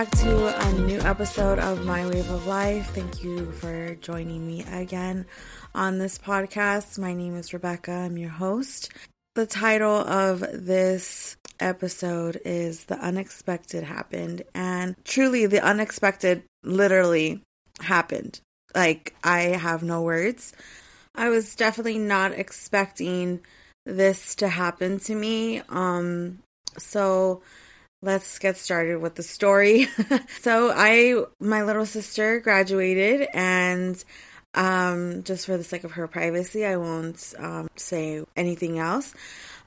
back to a new episode of My Wave of Life. Thank you for joining me again on this podcast. My name is Rebecca, I'm your host. The title of this episode is The Unexpected Happened, and truly, the unexpected literally happened. Like, I have no words. I was definitely not expecting this to happen to me. Um, so let's get started with the story. so I, my little sister graduated and um, just for the sake of her privacy, I won't um, say anything else.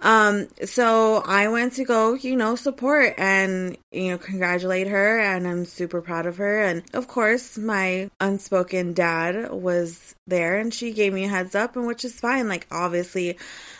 Um, so I went to go, you know, support and, you know, congratulate her. And I'm super proud of her. And of course, my unspoken dad was there and she gave me a heads up, and which is fine. Like, obviously,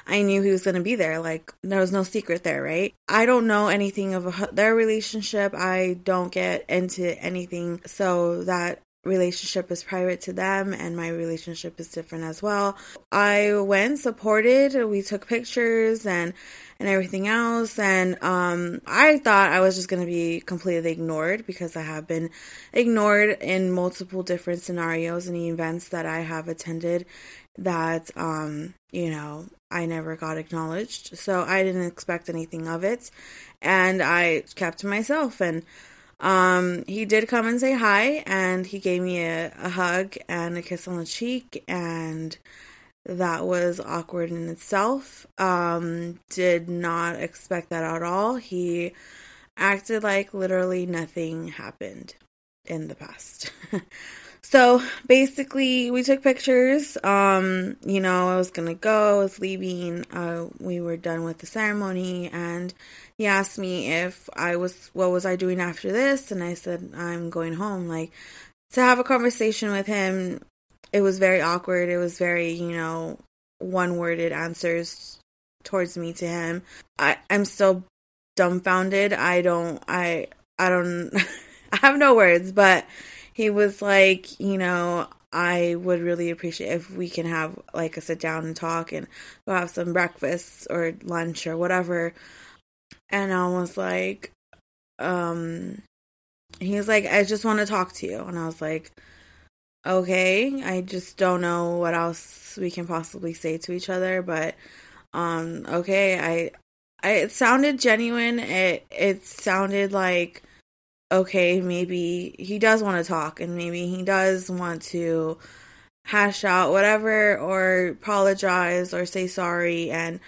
I knew he was going to be there. Like, there was no secret there, right? I don't know anything of their relationship. I don't get into anything. So that relationship is private to them and my relationship is different as well. I went supported, we took pictures and and everything else and um I thought I was just going to be completely ignored because I have been ignored in multiple different scenarios and events that I have attended that um you know I never got acknowledged. So I didn't expect anything of it and I kept to myself and um, he did come and say hi, and he gave me a, a hug and a kiss on the cheek, and that was awkward in itself. Um, did not expect that at all. He acted like literally nothing happened in the past. so basically, we took pictures. Um, you know, I was gonna go, I was leaving. Uh, we were done with the ceremony, and he asked me if I was what was I doing after this and I said I'm going home like to have a conversation with him it was very awkward it was very you know one worded answers towards me to him I I'm still dumbfounded I don't I I don't I have no words but he was like you know I would really appreciate if we can have like a sit down and talk and go have some breakfast or lunch or whatever and I was like, um, he was like, I just want to talk to you. And I was like, okay, I just don't know what else we can possibly say to each other, but, um, okay, I, I, it sounded genuine. It, it sounded like, okay, maybe he does want to talk and maybe he does want to hash out whatever or apologize or say sorry and,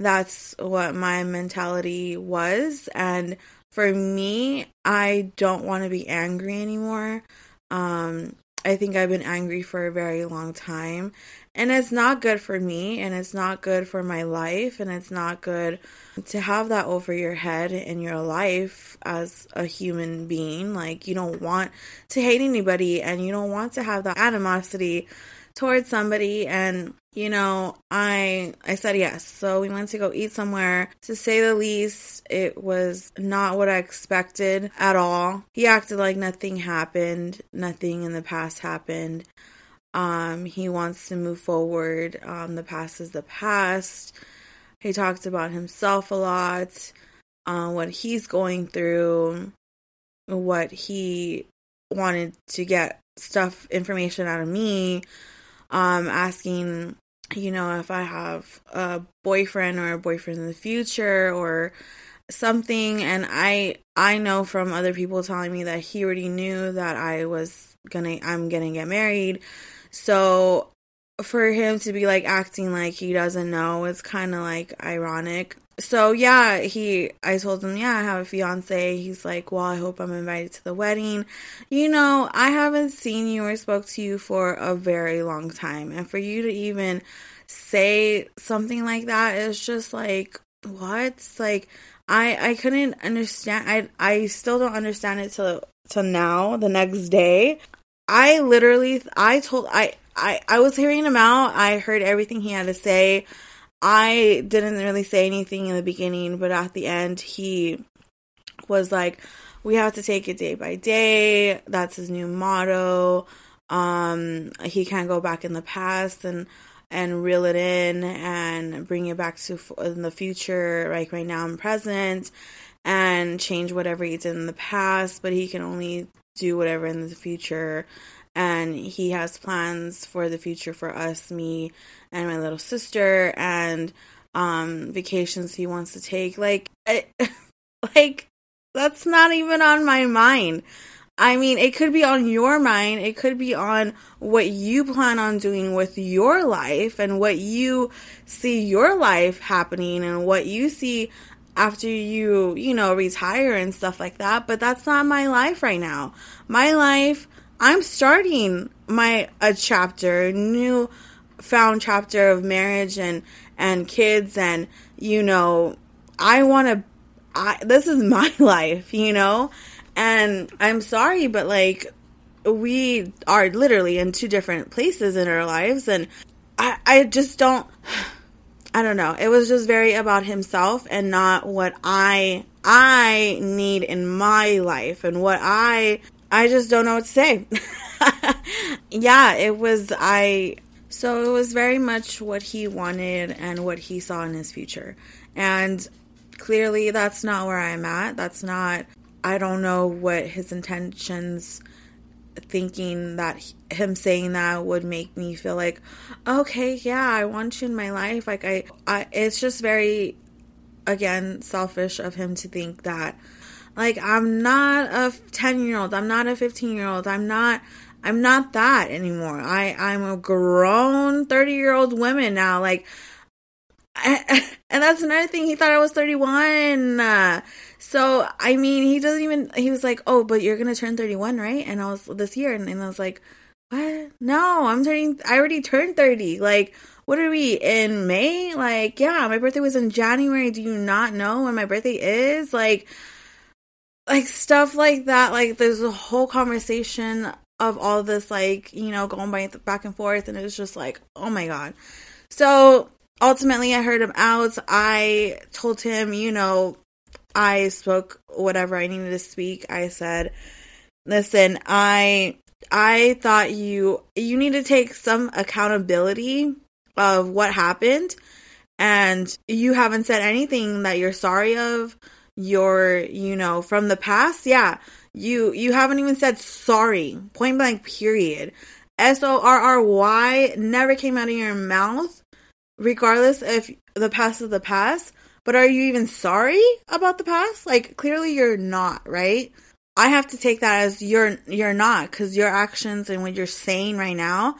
that's what my mentality was. And for me, I don't want to be angry anymore. Um, I think I've been angry for a very long time. And it's not good for me, and it's not good for my life, and it's not good to have that over your head in your life as a human being. Like, you don't want to hate anybody, and you don't want to have that animosity towards somebody. And you know, I I said yes. So we went to go eat somewhere. To say the least, it was not what I expected at all. He acted like nothing happened, nothing in the past happened. Um, he wants to move forward. Um, the past is the past. He talks about himself a lot, uh, what he's going through, what he wanted to get stuff, information out of me um, asking, you know, if I have a boyfriend or a boyfriend in the future or something. And I I know from other people telling me that he already knew that I was gonna I'm gonna get married. So for him to be like acting like he doesn't know it's kind of like ironic so yeah, he I told him, yeah, I have a fiance. He's like, well, I hope I'm invited to the wedding. You know, I haven't seen you or spoke to you for a very long time. And for you to even say something like that is just like what? Like I I couldn't understand I I still don't understand it till till now, the next day. I literally I told I I I was hearing him out. I heard everything he had to say. I didn't really say anything in the beginning, but at the end, he was like, We have to take it day by day. That's his new motto. Um, he can't go back in the past and and reel it in and bring it back to in the future like right now and present and change whatever he did in the past, but he can only do whatever in the future. And he has plans for the future for us, me and my little sister, and um, vacations he wants to take. Like, I, like that's not even on my mind. I mean, it could be on your mind. It could be on what you plan on doing with your life and what you see your life happening and what you see after you, you know, retire and stuff like that. But that's not my life right now. My life, I'm starting my a chapter, new found chapter of marriage and and kids and you know, I want to I this is my life, you know? And I'm sorry, but like, we are literally in two different places in our lives. And I, I just don't, I don't know. It was just very about himself and not what I, I need in my life and what I, I just don't know what to say. yeah, it was, I, so it was very much what he wanted and what he saw in his future. And clearly that's not where I'm at. That's not I don't know what his intentions thinking that him saying that would make me feel like okay yeah i want you in my life. Like I, I it's just very again selfish of him to think that. Like i'm not a 10 year old i'm not a 15 year old i'm not i'm not that anymore. I i'm a grown 30 year old woman now. Like And that's another thing he thought i was 31 uh, so I mean, he doesn't even. He was like, "Oh, but you're gonna turn 31, right?" And I was this year, and, and I was like, "What? No, I'm turning. I already turned 30. Like, what are we in May? Like, yeah, my birthday was in January. Do you not know when my birthday is? Like, like stuff like that. Like, there's a whole conversation of all this, like, you know, going by back and forth, and it was just like, oh my god. So ultimately, I heard him out. I told him, you know, I spoke whatever I needed to speak. I said, "Listen, I I thought you you need to take some accountability of what happened and you haven't said anything that you're sorry of your you know from the past yeah you you haven't even said sorry point blank period s-o-r-r-y never came out of your mouth regardless if the past is the past but are you even sorry about the past? Like clearly you're not, right? I have to take that as you're you're not cuz your actions and what you're saying right now,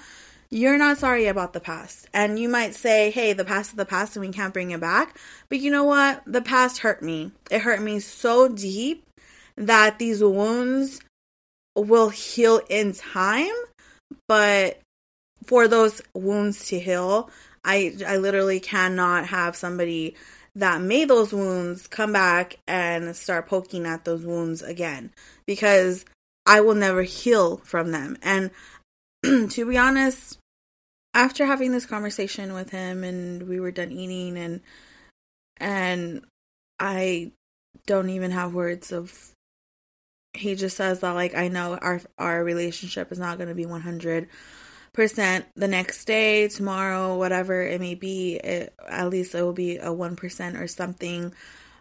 you're not sorry about the past. And you might say, "Hey, the past is the past and we can't bring it back." But you know what? The past hurt me. It hurt me so deep that these wounds will heal in time, but for those wounds to heal, I I literally cannot have somebody that made those wounds come back and start poking at those wounds again because I will never heal from them. And to be honest, after having this conversation with him and we were done eating and and I don't even have words of he just says that like I know our our relationship is not going to be 100 percent the next day, tomorrow, whatever it may be. It, at least it will be a one percent or something.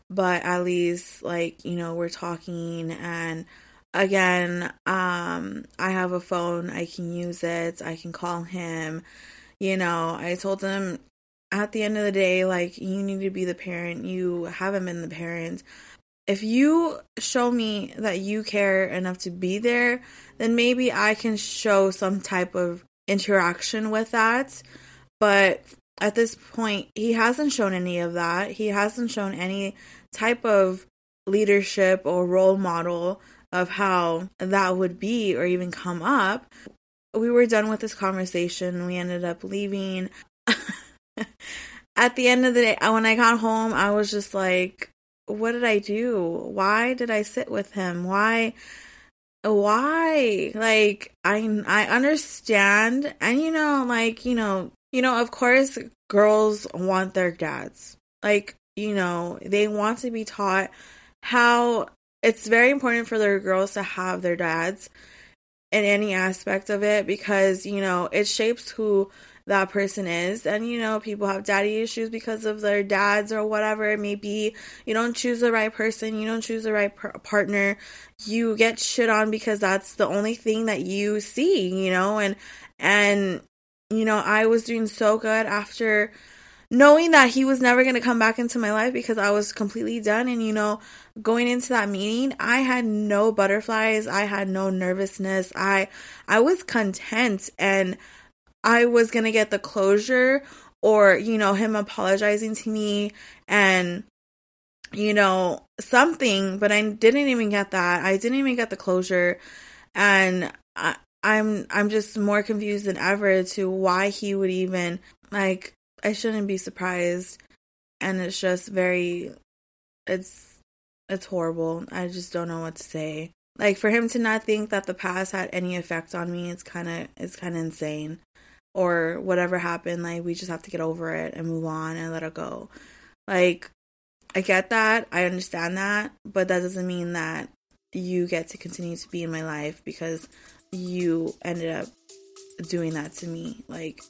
But at least like you know we're talking and again um i have a phone i can use it i can call him you know i told him at the end of the day like you need to be the parent you haven't been the parent if you show me that you care enough to be there then maybe i can show some type of interaction with that. But at this point, he hasn't shown any of that. He hasn't shown any type of leadership or role model of how that would be or even come up. We were done with this conversation. We ended up leaving. At the end of the day, when I got home, I was just like, what did I do? Why did I sit with him? Why why? Like i i understand. And you know like you know you know of course girls want their dads. Like you know they want to be taught how it's very important for their girls to have their dads in any aspect of it because you know it shapes who that person is. And you know, people have daddy issues because of their dads or whatever it may be. You don't choose the right person, you don't choose the right par- partner. You get shit on because that's the only thing that you see, you know, and and you know, I was doing so good after knowing that he was never going to come back into my life because I was completely done. And, you know, going into that meeting, I had no butterflies. I had no nervousness. I, I was content and I was going to get the closure or, you know, him apologizing to me and, you know, something, but I didn't even get that. I didn't even get the closure. And I, I'm I'm just more confused than ever to why he would even like I shouldn't be surprised and it's just very it's it's horrible. I just don't know what to say. Like for him to not think that the past had any effect on me, it's kind of it's kind of insane. Or whatever happened, like we just have to get over it and move on and let it go. Like I get that, I understand that, but that doesn't mean that you get to continue to be in my life because you ended up doing that to me. Like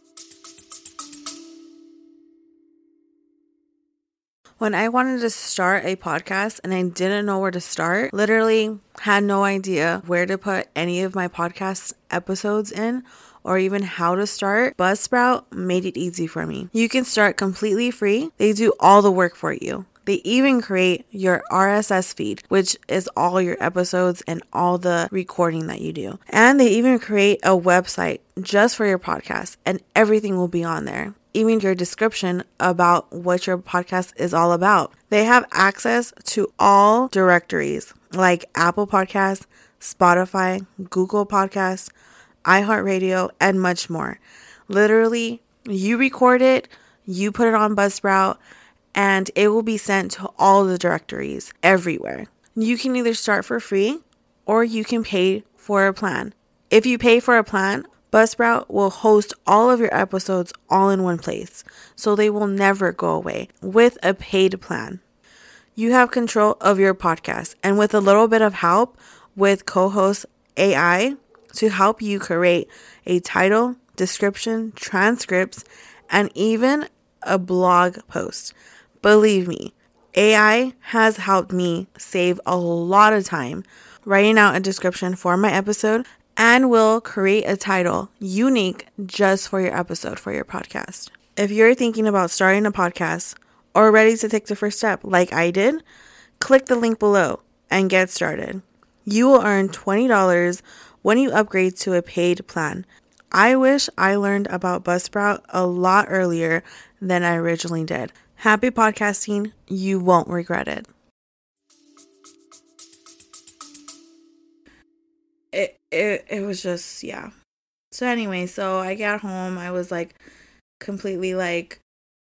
when I wanted to start a podcast and I didn't know where to start, literally had no idea where to put any of my podcast episodes in or even how to start, Buzzsprout made it easy for me. You can start completely free. They do all the work for you. They even create your RSS feed, which is all your episodes and all the recording that you do. And they even create a website just for your podcast, and everything will be on there even your description about what your podcast is all about. They have access to all directories like Apple Podcasts, Spotify, Google Podcasts, iHeartRadio, and much more. Literally, you record it, you put it on Buzzsprout, and it will be sent to all the directories everywhere. You can either start for free or you can pay for a plan. If you pay for a plan, Buzzsprout will host all of your episodes all in one place, so they will never go away with a paid plan. You have control of your podcast, and with a little bit of help with co host AI to help you create a title, description, transcripts, and even a blog post. Believe me, AI has helped me save a lot of time writing out a description for my episode and will create a title unique just for your episode for your podcast. If you're thinking about starting a podcast or ready to take the first step like I did, click the link below and get started. You will earn $20 when you upgrade to a paid plan. I wish I learned about Buzzsprout a lot earlier than I originally did. Happy podcasting, you won't regret it. it it it was just yeah. So anyway, so I got home. I was like completely like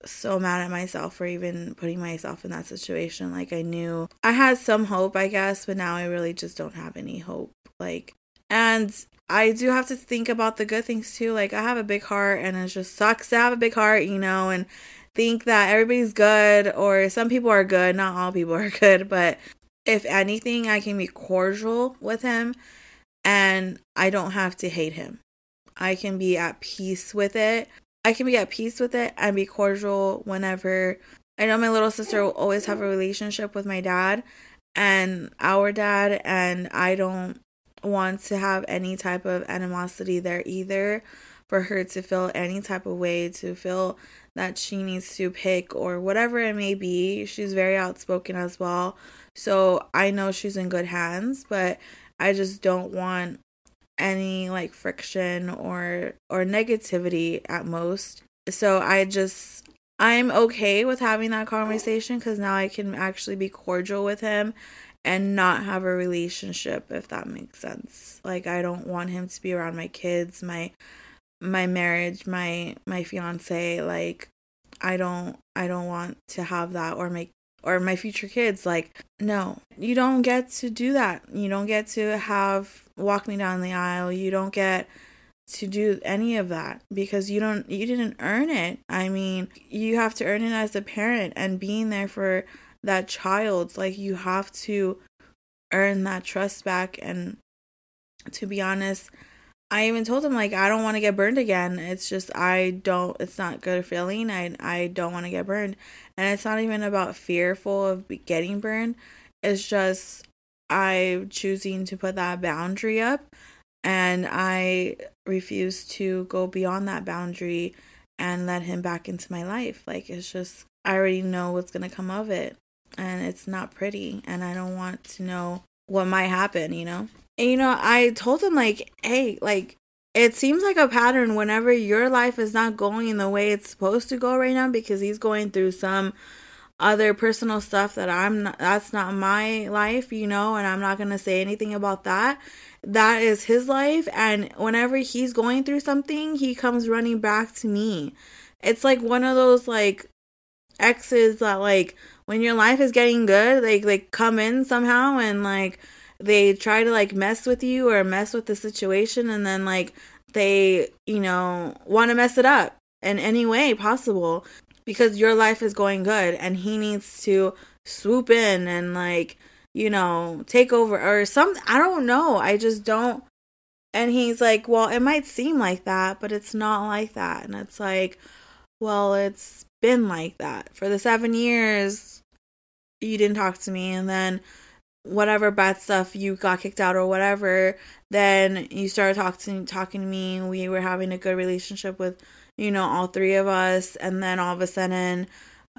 so mad at myself for even putting myself in that situation. Like I knew I had some hope, I guess, but now I really just don't have any hope. Like and I do have to think about the good things too. Like I have a big heart and it just sucks to have a big heart, you know, and think that everybody's good or some people are good, not all people are good, but if anything, I can be cordial with him and I don't have to hate him. I can be at peace with it. I can be at peace with it and be cordial whenever I know my little sister will always have a relationship with my dad and our dad, and I don't want to have any type of animosity there either for her to feel any type of way, to feel that she needs to pick or whatever it may be. She's very outspoken as well. So I know she's in good hands, but I just don't want any like friction or or negativity at most. So I just I'm okay with having that conversation cuz now I can actually be cordial with him and not have a relationship if that makes sense. Like I don't want him to be around my kids, my my marriage, my my fiance. Like I don't I don't want to have that or make or my future kids. Like no you don't get to do that. You don't get to have walk me down the aisle. You don't get to do any of that because you don't you didn't earn it. I mean you have to earn it as a parent and being there for that child like you have to earn that trust back and to be honest I even told him like I don't want to get burned again. It's just I don't it's not good feeling. I I don't want to get burned. And it's not even about fearful of getting burned. It's just I choosing to put that boundary up and I refuse to go beyond that boundary and let him back into my life. Like it's just I already know what's going to come of it and it's not pretty and I don't want to know what might happen, you know? And, you know, I told him, like, hey, like, it seems like a pattern whenever your life is not going the way it's supposed to go right now because he's going through some other personal stuff that I'm not, that's not my life, you know, and I'm not going to say anything about that. That is his life. And whenever he's going through something, he comes running back to me. It's like one of those like exes that like when your life is getting good, they like come in somehow and like they try to like mess with you or mess with the situation and then like they, you know, want to mess it up in any way possible because your life is going good and he needs to swoop in and like, you know, take over or something. I don't know. I just don't. And he's like, well, it might seem like that, but it's not like that. And it's like, well, it's been like that for the seven years you didn't talk to me. And then whatever bad stuff you got kicked out or whatever, then you started talking talking to me. We were having a good relationship with, you know, all three of us, and then all of a sudden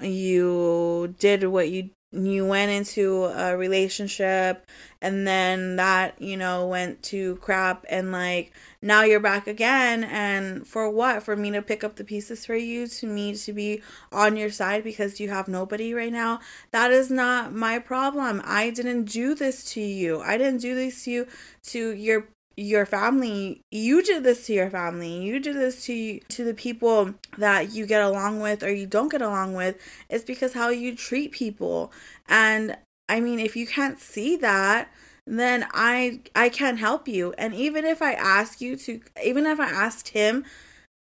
you did what you you went into a relationship and then that you know went to crap and like now you're back again. And for what? For me to pick up the pieces for you to me to be on your side because you have nobody right now? That is not my problem. I didn't do this to you. I didn't do this to you to your your family you did this to your family you did this to to the people that you get along with or you don't get along with it's because how you treat people and i mean if you can't see that then i i can't help you and even if i ask you to even if i asked him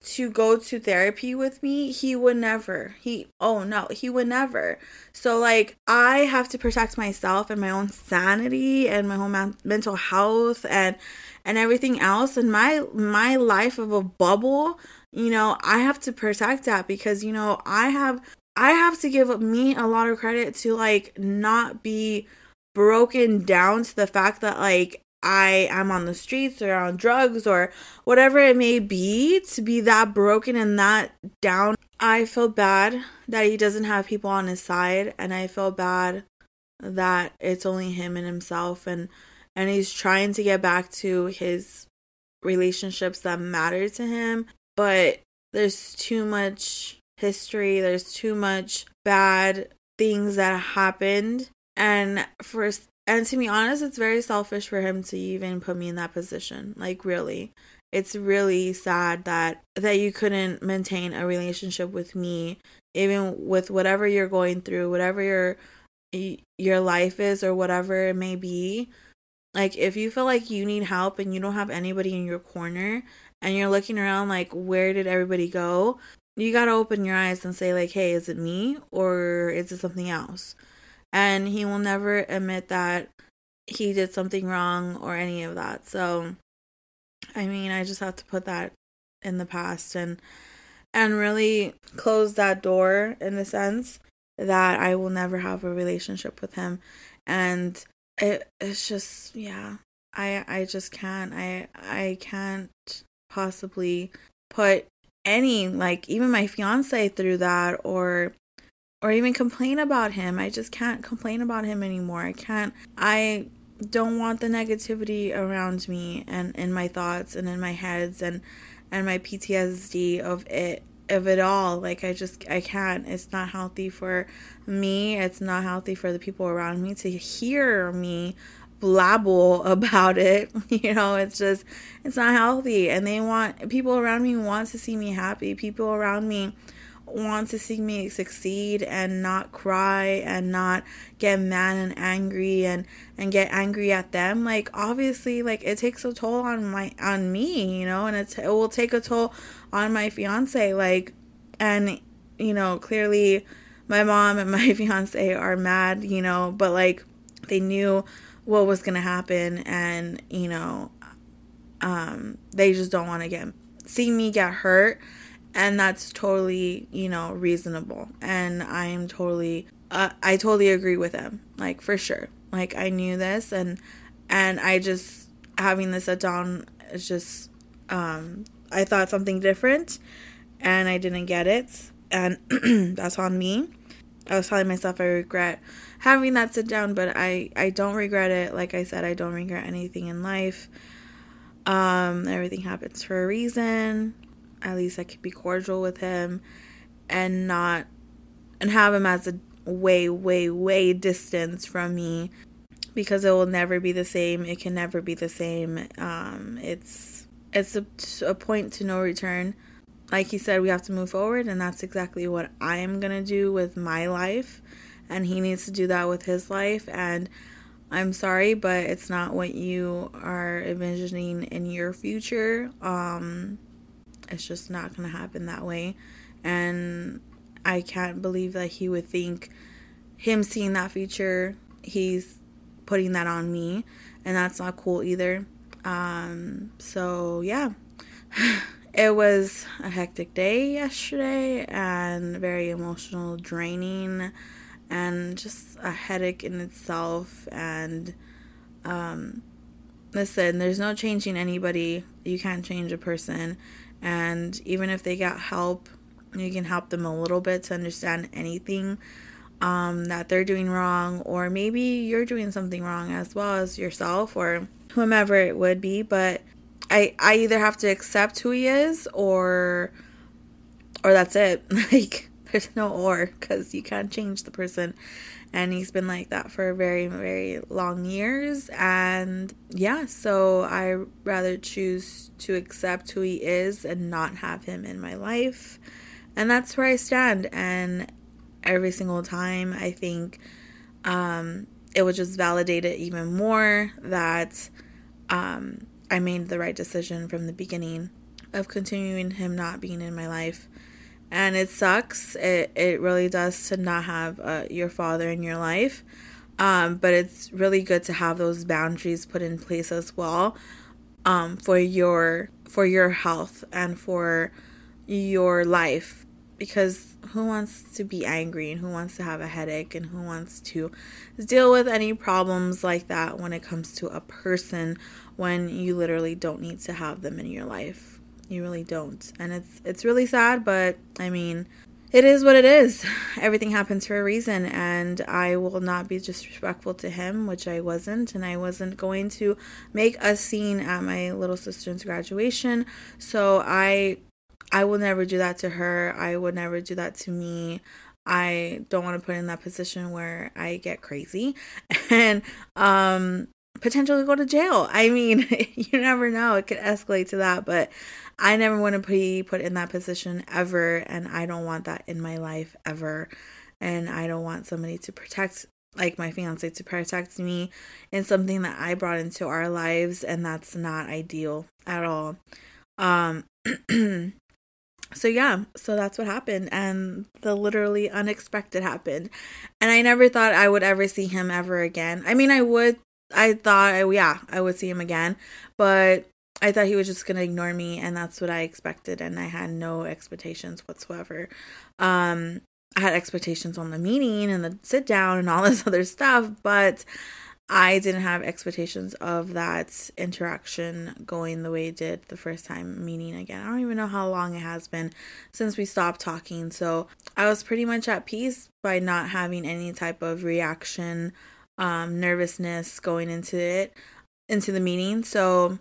to go to therapy with me, he would never. He, oh no, he would never. So, like, I have to protect myself and my own sanity and my own mental health and and everything else and my my life of a bubble you know i have to protect that because you know i have i have to give me a lot of credit to like not be broken down to the fact that like I am on the streets or on drugs or whatever it may be to be that broken and that down. I feel bad that he doesn't have people on his side and I feel bad that it's only him and himself and and he's trying to get back to his relationships that matter to him, but there's too much history, there's too much bad things that happened and for and to be honest, it's very selfish for him to even put me in that position. Like really. It's really sad that that you couldn't maintain a relationship with me even with whatever you're going through, whatever your your life is or whatever it may be like if you feel like you need help and you don't have anybody in your corner and you're looking around like where did everybody go? You got to open your eyes and say like, "Hey, is it me or is it something else?" And he will never admit that he did something wrong or any of that. So I mean, I just have to put that in the past and and really close that door in the sense that I will never have a relationship with him and it it's just yeah. I i just can't. I i can't possibly put any like even my fiance through that or or even complain about him. I just can't complain about him anymore. I can't i don't want the negativity around me and in my thoughts and in my heads and and my ptsd of it of it all. Like i just i can't. It's not healthy for me. It's not healthy for the people around me to hear me blabble about it. You know it's just it's not healthy. And they want people around me want to see me happy. People around me want to see me succeed and not cry and not get mad and angry and and get angry at them. Like obviously like it takes a toll on my on me you know and it's, it will take a toll on my fiance like and you know clearly my mom and my fiance are mad you know but like they knew what was going to happen and you know um, they just don't want to get see me get hurt and that's totally you know reasonable and i'm totally uh, i totally agree with them like for sure. Like i knew this and and i just having this sit down is just um i thought something different and i didn't get it and that's on me i was telling myself i regret having that sit down but i i don't regret it like i said i don't regret anything in life um everything happens for a reason at least I could be cordial with him and not and have him as a way, way, way distance from me because it will never be the same. It can never be the same. Um, it's it's a, a point to no return. Like he said, we have to move forward, and that's exactly what I am gonna do with my life, and he needs to do that with his life. And I'm sorry, but it's not what you are envisioning in your future. Um, it's just not to happen that way. And I can't believe that he would think him seeing that future, he's putting that on me. And that's not cool either. Um, so, yeah. It was a hectic day yesterday and very emotional, draining, and just a headache in itself. And um, listen, there's no changing anybody. You can't change a person. And even if they got help, you can help them a little bit to understand anything um, that they're doing wrong, or maybe you're doing something wrong as well as yourself or whomever it would be. But I, I either have to accept who he is or or that's it. Like there's no or because you can't change the person and he's been like that for very very long years and yeah so i rather choose to accept who he is and not have him in my life and that's where i stand and every single time i think um, it would just validate it even more that um, i made the right decision from the beginning of continuing him not being in my life and it sucks. It it really does to not have uh, your father in your life. Um, but it's really good to have those boundaries put in place as well um, for your for your health and for your life because who wants to be angry and who wants to have a headache and who wants to deal with any problems like that when it comes to a person when you literally don't need to have them in your life you really don't. And it's it's really sad, but I mean, it is what it is. Everything happens for a reason, and I will not be disrespectful to him, which I wasn't, and I wasn't going to make a scene at my little sister's graduation. So I I will never do that to her. I would never do that to me. I don't want to put in that position where I get crazy and um potentially go to jail. I mean, you never know. It could escalate to that, but I never want to be put in that position ever, and I don't want that in my life ever. And I don't want somebody to protect, like my fiance, to protect me in something that I brought into our lives, and that's not ideal at all. Um, so yeah, so that's what happened, and the literally unexpected happened, and I never thought I would ever see him ever again. I mean, I would. I thought, yeah, I would see him again, but I thought he was just going to ignore me, and that's what I expected, and I had no expectations whatsoever. Um, I had expectations on the meeting and the sit down and all this other stuff, but I didn't have expectations of that interaction going the way it did the first time meeting again. I don't even know how long it has been since we stopped talking, so I was pretty much at peace by not having any type of reaction, um, nervousness going into it, into the meeting. So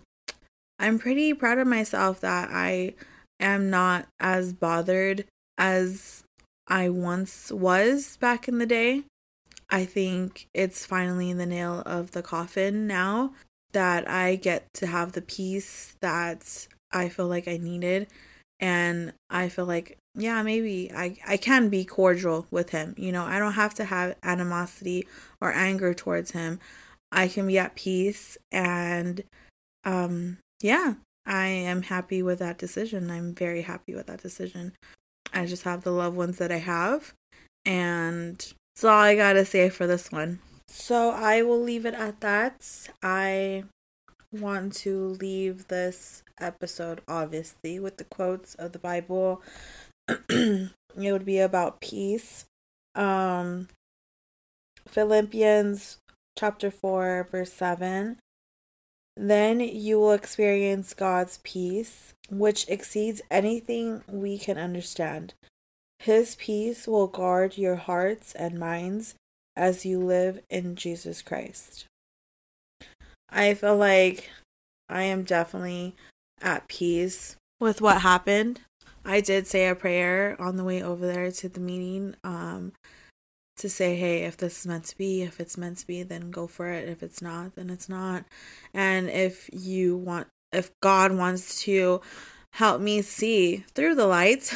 I'm pretty proud of myself that I am not as bothered as I once was back in the day. I think it's finally in the nail of the coffin now that I get to have the peace that I feel like I needed. And I feel like, yeah, maybe I, I can be cordial with him. You know, I don't have to have animosity or anger towards him. I can be at peace and um yeah, I am happy with that decision. I'm very happy with that decision. I just have the loved ones that I have, and that's all I gotta say for this one. So I will leave it at that. I want to leave this episode, obviously, with the quotes of the Bible. it would be about peace. Um, Philippians chapter 4, verse 7. Then you will experience God's peace, which exceeds anything we can understand. His peace will guard your hearts and minds as you live in Jesus Christ. I feel like I am definitely at peace with what happened. I did say a prayer on the way over there to the meeting um to say, hey, if this is meant to be, if it's meant to be, then go for it. If it's not, then it's not. And if you want, if God wants to help me see through the light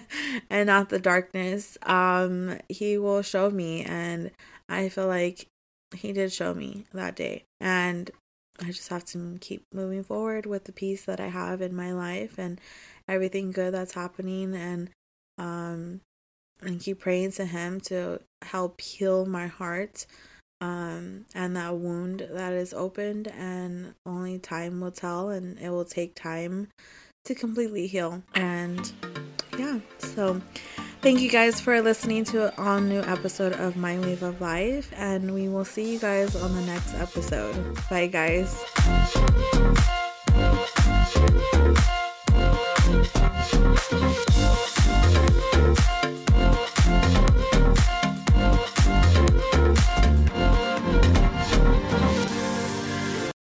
and not the darkness, um, He will show me. And I feel like He did show me that day. And I just have to keep moving forward with the peace that I have in my life and everything good that's happening and um and keep praying to him to help heal my heart um and that wound that is opened and only time will tell and it will take time to completely heal. And yeah, so thank you guys for listening to an all new episode of My Wave of Life. And we will see you guys on the next episode. Bye, guys.